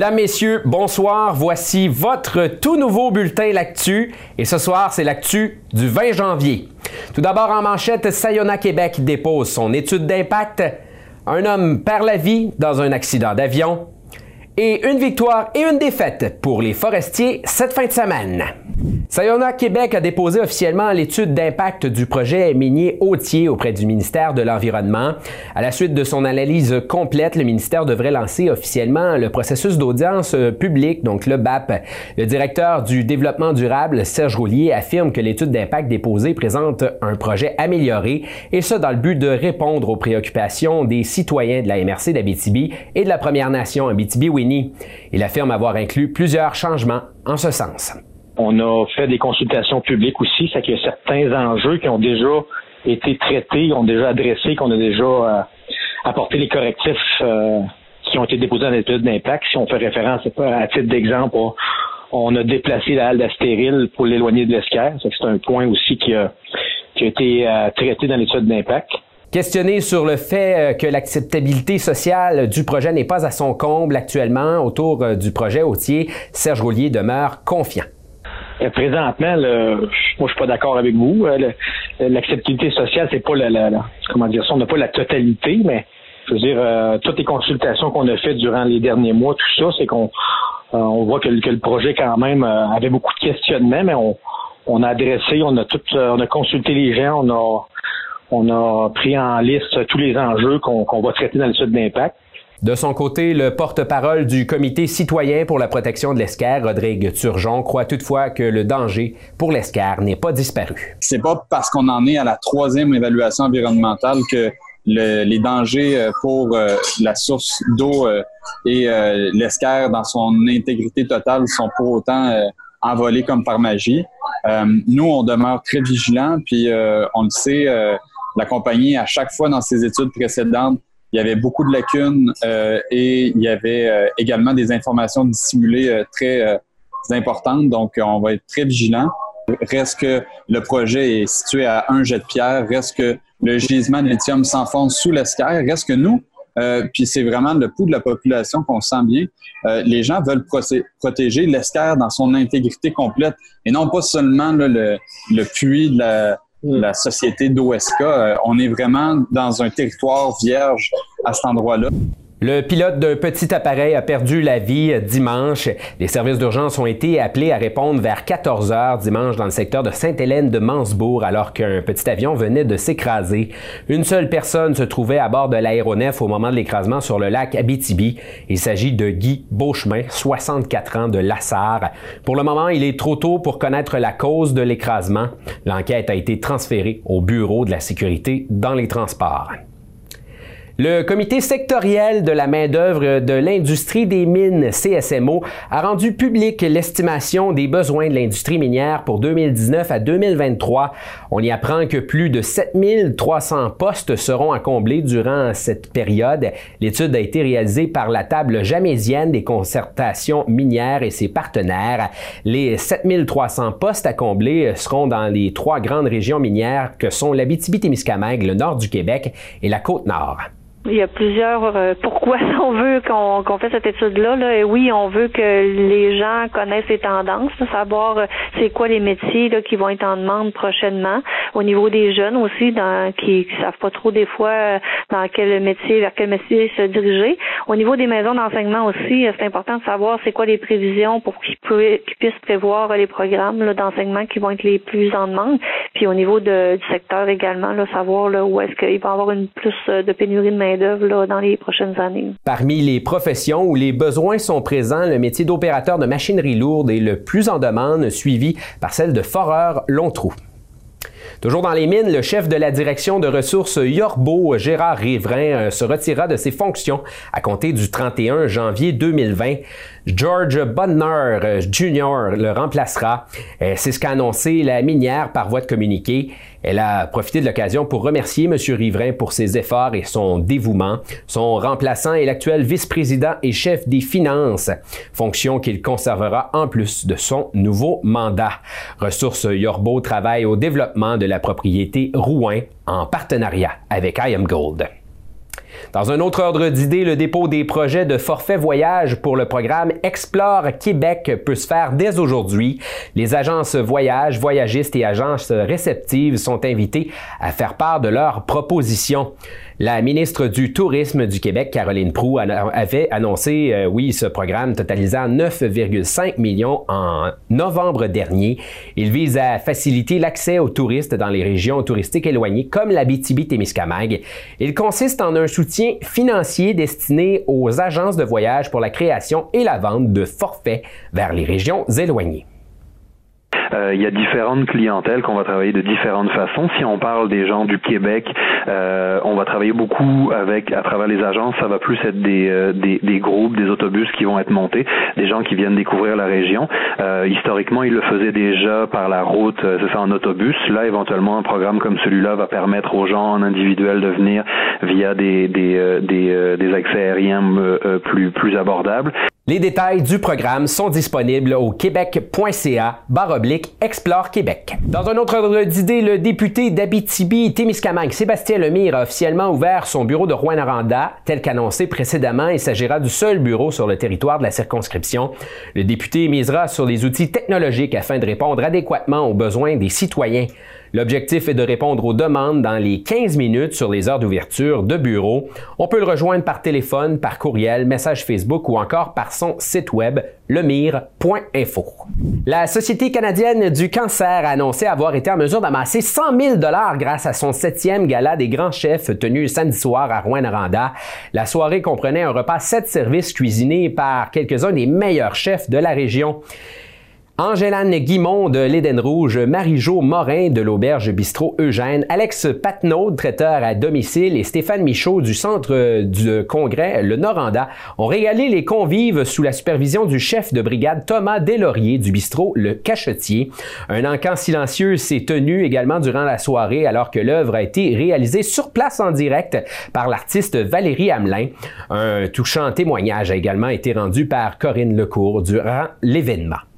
Mesdames, Messieurs, bonsoir. Voici votre tout nouveau bulletin L'Actu. Et ce soir, c'est l'actu du 20 janvier. Tout d'abord, en manchette, Sayona Québec dépose son étude d'impact. Un homme perd la vie dans un accident d'avion. Et une victoire et une défaite pour les forestiers cette fin de semaine. Sayona Québec a déposé officiellement l'étude d'impact du projet minier Hautier auprès du ministère de l'Environnement. À la suite de son analyse complète, le ministère devrait lancer officiellement le processus d'audience publique, donc le BAP. Le directeur du développement durable, Serge Roulier, affirme que l'étude d'impact déposée présente un projet amélioré, et ce dans le but de répondre aux préoccupations des citoyens de la MRC d'Abitibi et de la Première Nation Abitibi-Winnie. Il affirme avoir inclus plusieurs changements en ce sens. On a fait des consultations publiques aussi, c'est qu'il y a certains enjeux qui ont déjà été traités, ont déjà adressés, qu'on a déjà euh, apporté les correctifs euh, qui ont été déposés dans l'étude d'impact. Si on fait référence, à titre d'exemple, on a déplacé la halle d'astérile pour l'éloigner de l'esquerre. C'est un point aussi qui a, été euh, traité dans l'étude d'impact. Questionné sur le fait que l'acceptabilité sociale du projet n'est pas à son comble actuellement autour du projet Autier, Serge Roulier demeure confiant. Euh, présentement, moi, je suis pas d'accord avec vous. Euh, l'acceptabilité sociale, c'est pas la, comment dire ça, on n'a pas la totalité, mais je veux dire, euh, toutes les consultations qu'on a faites durant les derniers mois, tout ça, c'est qu'on on voit que, le projet quand même avait beaucoup de questionnements, mais on, on a adressé, on a tout, on a consulté les gens, on a on a pris en liste tous les enjeux qu'on va traiter dans l'étude d'impact. De son côté, le porte-parole du Comité citoyen pour la protection de l'escar, Rodrigue Turgeon, croit toutefois que le danger pour l'escar n'est pas disparu. C'est pas parce qu'on en est à la troisième évaluation environnementale que les dangers euh, pour euh, la source d'eau euh, et l'escar dans son intégrité totale sont pour autant envolés comme par magie. nous, on demeure très vigilants, puis on le sait, la compagnie, à chaque fois dans ses études précédentes, il y avait beaucoup de lacunes euh, et il y avait euh, également des informations dissimulées euh, très importantes. Donc, on va être très vigilant. Reste que le projet est situé à un jet de pierre, reste que le gisement de lithium s'enfonce sous l'escalier, reste que nous, puis c'est vraiment le pouls de la population qu'on sent bien. les gens veulent protéger l'escalier dans son intégrité complète et non pas seulement le, le puits de la, la société d'OSK. Euh, on est vraiment dans un territoire vierge à cet endroit-là. Le pilote d'un petit appareil a perdu la vie dimanche. Les services d'urgence ont été appelés à répondre vers 14 heures dimanche dans le secteur de Sainte-Hélène de Mansbourg alors qu'un petit avion venait de s'écraser. Une seule personne se trouvait à bord de l'aéronef au moment de l'écrasement sur le lac Abitibi. Il s'agit de Guy Beauchemin, 64 ans de Lassar. Pour le moment, il est trop tôt pour connaître la cause de l'écrasement. L'enquête a été transférée au Bureau de la sécurité dans les transports. Le comité sectoriel de la main-d'œuvre de l'industrie des mines, CSMO, a rendu public l'estimation des besoins de l'industrie minière pour 2019 à 2023. On y apprend que plus de 7300 postes seront à combler durant cette période. L'étude a été réalisée par la table jamésienne des concertations minières et ses partenaires. Les 7300 postes à combler seront dans les trois grandes régions minières que sont l'Abitibi-Témiscamingue, le nord du Québec et la Côte-Nord. Il y a plusieurs euh, pourquoi on veut qu'on qu'on fait cette étude-là. Là. Et oui, on veut que les gens connaissent les tendances, savoir euh, c'est quoi les métiers là, qui vont être en demande prochainement. Au niveau des jeunes aussi, dans, qui ne savent pas trop des fois euh, dans quel métier, vers quel métier se diriger. Au niveau des maisons d'enseignement aussi, c'est important de savoir c'est quoi les prévisions pour qu'ils puissent prévoir les programmes d'enseignement qui vont être les plus en demande. Puis au niveau du secteur également, là, savoir où est-ce qu'il va y avoir une plus de pénurie de main dans les prochaines années. Parmi les professions où les besoins sont présents, le métier d'opérateur de machinerie lourde est le plus en demande, suivi par celle de foreur long trou. Toujours dans les mines, le chef de la direction de ressources Yorbo, Gérard Riverain, euh, se retira de ses fonctions à compter du 31 janvier 2020. George Budner euh, Jr. le remplacera. Euh, c'est ce qu'a annoncé la minière par voie de communiqué. Elle a profité de l'occasion pour remercier M. Riverain pour ses efforts et son dévouement. Son remplaçant est l'actuel vice-président et chef des finances, fonction qu'il conservera en plus de son nouveau mandat. Ressources Yorbo travaille au développement de la propriété Rouen en partenariat avec I Gold. Dans un autre ordre d'idée, le dépôt des projets de forfait voyage pour le programme Explore Québec peut se faire dès aujourd'hui. Les agences voyage, voyagistes et agences réceptives sont invitées à faire part de leurs propositions. La ministre du Tourisme du Québec, Caroline Proux, avait annoncé, euh, oui, ce programme totalisant 9,5 millions en novembre dernier. Il vise à faciliter l'accès aux touristes dans les régions touristiques éloignées comme l'Abitibi-Témiscamingue. Il consiste en un soutien financier destiné aux agences de voyage pour la création et la vente de forfaits vers les régions éloignées. Euh, il y a différentes clientèles qu'on va travailler de différentes façons. Si on parle des gens du Québec, euh, on va travailler beaucoup avec à travers les agences. Ça va plus être des, euh, des, des, groupes, des autobus qui vont être montés, des gens qui viennent découvrir la région. Euh, historiquement, ils le faisaient déjà par la route, c'est ça, en autobus. Là, éventuellement, un programme comme celui-là va permettre aux gens en individuel de venir via des, des, des, des accès aériens plus, plus abordables. Les détails du programme sont disponibles au québec.ca baroblique Explore Québec. Dans un autre ordre d'idée, le député d'Abitibi-Témiscamingue, Sébastien Lemire, a officiellement ouvert son bureau de Rouen-Noranda. Tel qu'annoncé précédemment, il s'agira du seul bureau sur le territoire de la circonscription. Le député misera sur les outils technologiques afin de répondre adéquatement aux besoins des citoyens. L'objectif est de répondre aux demandes dans les 15 minutes sur les heures d'ouverture de bureau. On peut le rejoindre par téléphone, par courriel, message Facebook ou encore par son site web lemire.info. La Société canadienne du cancer a annoncé avoir été en mesure d'amasser 100 000 dollars grâce à son septième gala des grands chefs tenu samedi soir à Rouen-Noranda. La soirée comprenait un repas 7 services cuisinés par quelques-uns des meilleurs chefs de la région. Angélane Guimond de l'Éden Rouge, Marie-Jo Morin de l'Auberge Bistrot Eugène, Alex Patnaud, traiteur à domicile, et Stéphane Michaud du Centre du Congrès Le Noranda ont régalé les convives sous la supervision du chef de brigade Thomas Deslauriers du bistrot Le Cachetier. Un encant silencieux s'est tenu également durant la soirée alors que l'œuvre a été réalisée sur place en direct par l'artiste Valérie Hamelin. Un touchant témoignage a également été rendu par Corinne Lecourt durant l'événement.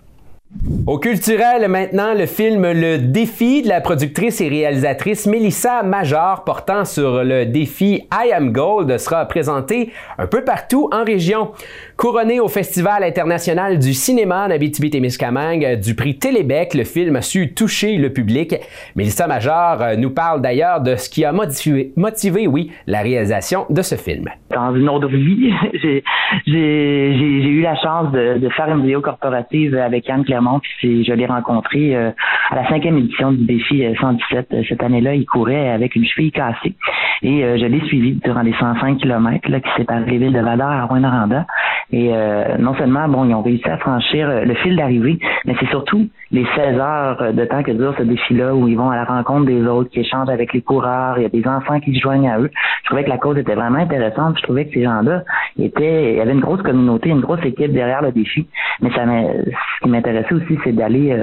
Au culturel, maintenant, le film Le Défi de la productrice et réalisatrice Melissa Major portant sur le défi I Am Gold sera présenté un peu partout en région. Couronné au Festival international du cinéma d'Abitibi-Témiscamingue du prix Télébec, le film a su toucher le public. Melissa Major euh, nous parle d'ailleurs de ce qui a motivé, motivé, oui, la réalisation de ce film. Dans une autre vie, j'ai eu la chance de, de, faire une vidéo corporative avec Anne Clermont, puis je l'ai rencontré euh, à la cinquième édition du défi 117. Euh, cette année-là, il courait avec une cheville cassée. Et je l'ai suivi durant les 105 km là, qui séparent les villes de Vadar à Rouyn-Noranda. Et euh, non seulement, bon, ils ont réussi à franchir euh, le fil d'arrivée, mais c'est surtout les 16 heures de temps que dure ce défi-là où ils vont à la rencontre des autres, qui échangent avec les coureurs, il y a des enfants qui se joignent à eux. Je trouvais que la cause était vraiment intéressante. Je trouvais que ces gens-là étaient, il y avait une grosse communauté, une grosse équipe derrière le défi. Mais ça ce qui m'intéressait aussi, c'est d'aller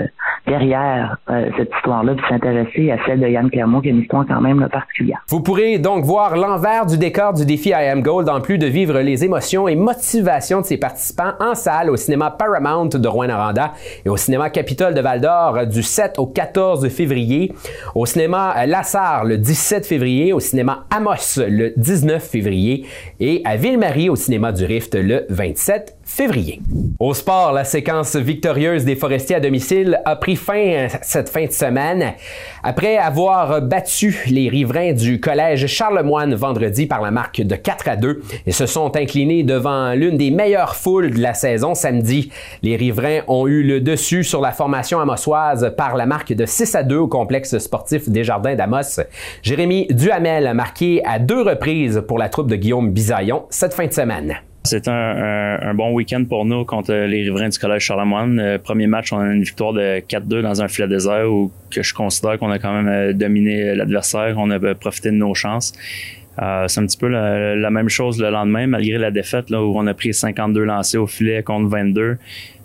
euh, derrière cette histoire-là, de s'intéresser à celle de Yann Clermont, qui est une histoire quand même particulière. Vous pourrez donc voir l'envers du décor du défi I Am Gold, en plus de vivre les émotions et motivations de ses participants en salle au cinéma Paramount de Rouen-Noranda et au cinéma Capitole de Val-d'Or du 7 au 14 février, au cinéma Lassar le 17 février, au cinéma Amos le 19 février. Et à Ville-Marie au cinéma du Rift le 27 Au sport, la séquence victorieuse des forestiers à domicile a pris fin cette fin de semaine. Après avoir battu les riverains du collège Charlemagne vendredi par la marque de 4 à 2, ils se sont inclinés devant l'une des meilleures foules de la saison samedi. Les riverains ont eu le dessus sur la formation amossoise par la marque de 6 à 2 au complexe sportif des Jardins d'Amos. Jérémy Duhamel a marqué à deux reprises pour la troupe de Guillaume Bisaillon cette fin de semaine. C'est un, bon week-end pour nous contre les riverains du Collège Charlemagne. Euh, premier match, on a une victoire de 4-2 dans un filet désert où je considère qu'on a quand même euh, dominé l'adversaire, on a profité de nos chances. Euh, c'est un petit peu la, même chose le lendemain, malgré la défaite où on a pris 52 lancés au filet contre 22.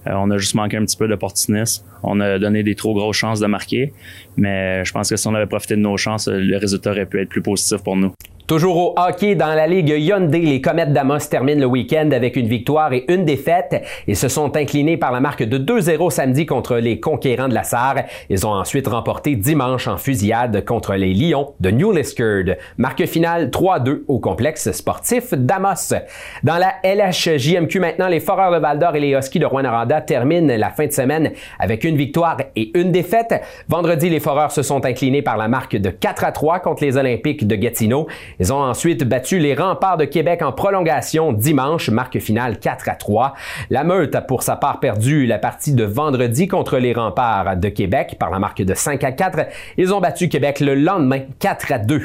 on a juste manqué un petit peu d'opportunisme. On a donné des trop grosses chances de marquer, mais je pense que si on avait profité de nos chances, le résultat aurait pu être plus positif pour nous. Toujours au hockey dans la Ligue Hyundai, les Comètes d'Amos terminent le week-end avec une victoire et une défaite. Ils se sont inclinés par la marque de 2-0 samedi contre les Conquérants de la Sarre. Ils ont ensuite remporté dimanche en fusillade contre les Lions de New Liskerd. Marque finale 3-2 au complexe sportif d'Amos. Dans la LHJMQ maintenant, les Foreurs de Val-d'Or et les Huskies de Rouen-Noranda terminent la fin de semaine avec une victoire et une défaite. Vendredi, les Foreurs se sont inclinés par la marque de 4 3 contre les Olympiques de Gatineau. Ils ont ensuite battu les remparts de Québec en prolongation dimanche, marque finale 4 à 3. La Meute a pour sa part perdu la partie de vendredi contre les remparts de Québec par la marque de 5 à 4. Ils ont battu Québec le lendemain 4 à 2.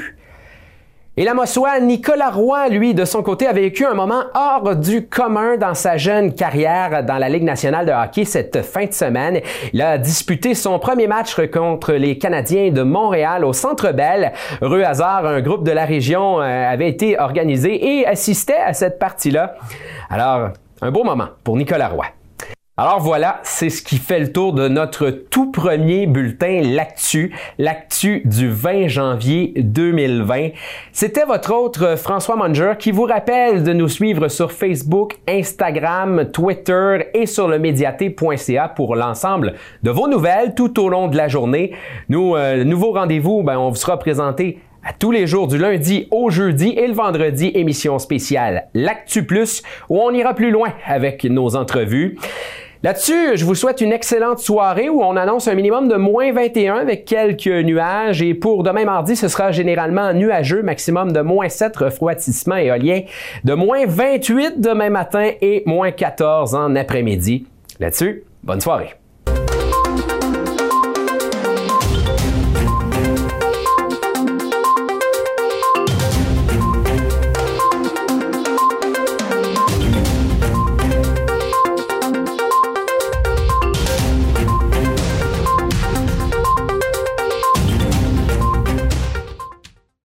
Et la Mossois, Nicolas Roy, lui, de son côté, a vécu un moment hors du commun dans sa jeune carrière dans la Ligue nationale de hockey cette fin de semaine. Il a disputé son premier match contre les Canadiens de Montréal au Centre Bell. Heureux hasard, un groupe de la région euh, avait été organisé et assistait à cette partie-là. Alors, un beau moment pour Nicolas Roy. Alors voilà, c'est ce qui fait le tour de notre tout premier bulletin L'Actu, l'Actu du 20 janvier 2020. C'était votre autre François Manger qui vous rappelle de nous suivre sur Facebook, Instagram, Twitter et sur le médiaté.ca pour l'ensemble de vos nouvelles tout au long de la journée. Nous, euh, nouveau rendez-vous, ben, on vous sera présenté à tous les jours du lundi au jeudi et le vendredi, émission spéciale L'Actu Plus, où on ira plus loin avec nos entrevues. Là-dessus, je vous souhaite une excellente soirée où on annonce un minimum de moins 21 avec quelques nuages et pour demain mardi, ce sera généralement nuageux, maximum de moins 7 refroidissement éolien, de moins 28 demain matin et moins 14 en après-midi. Là-dessus, bonne soirée.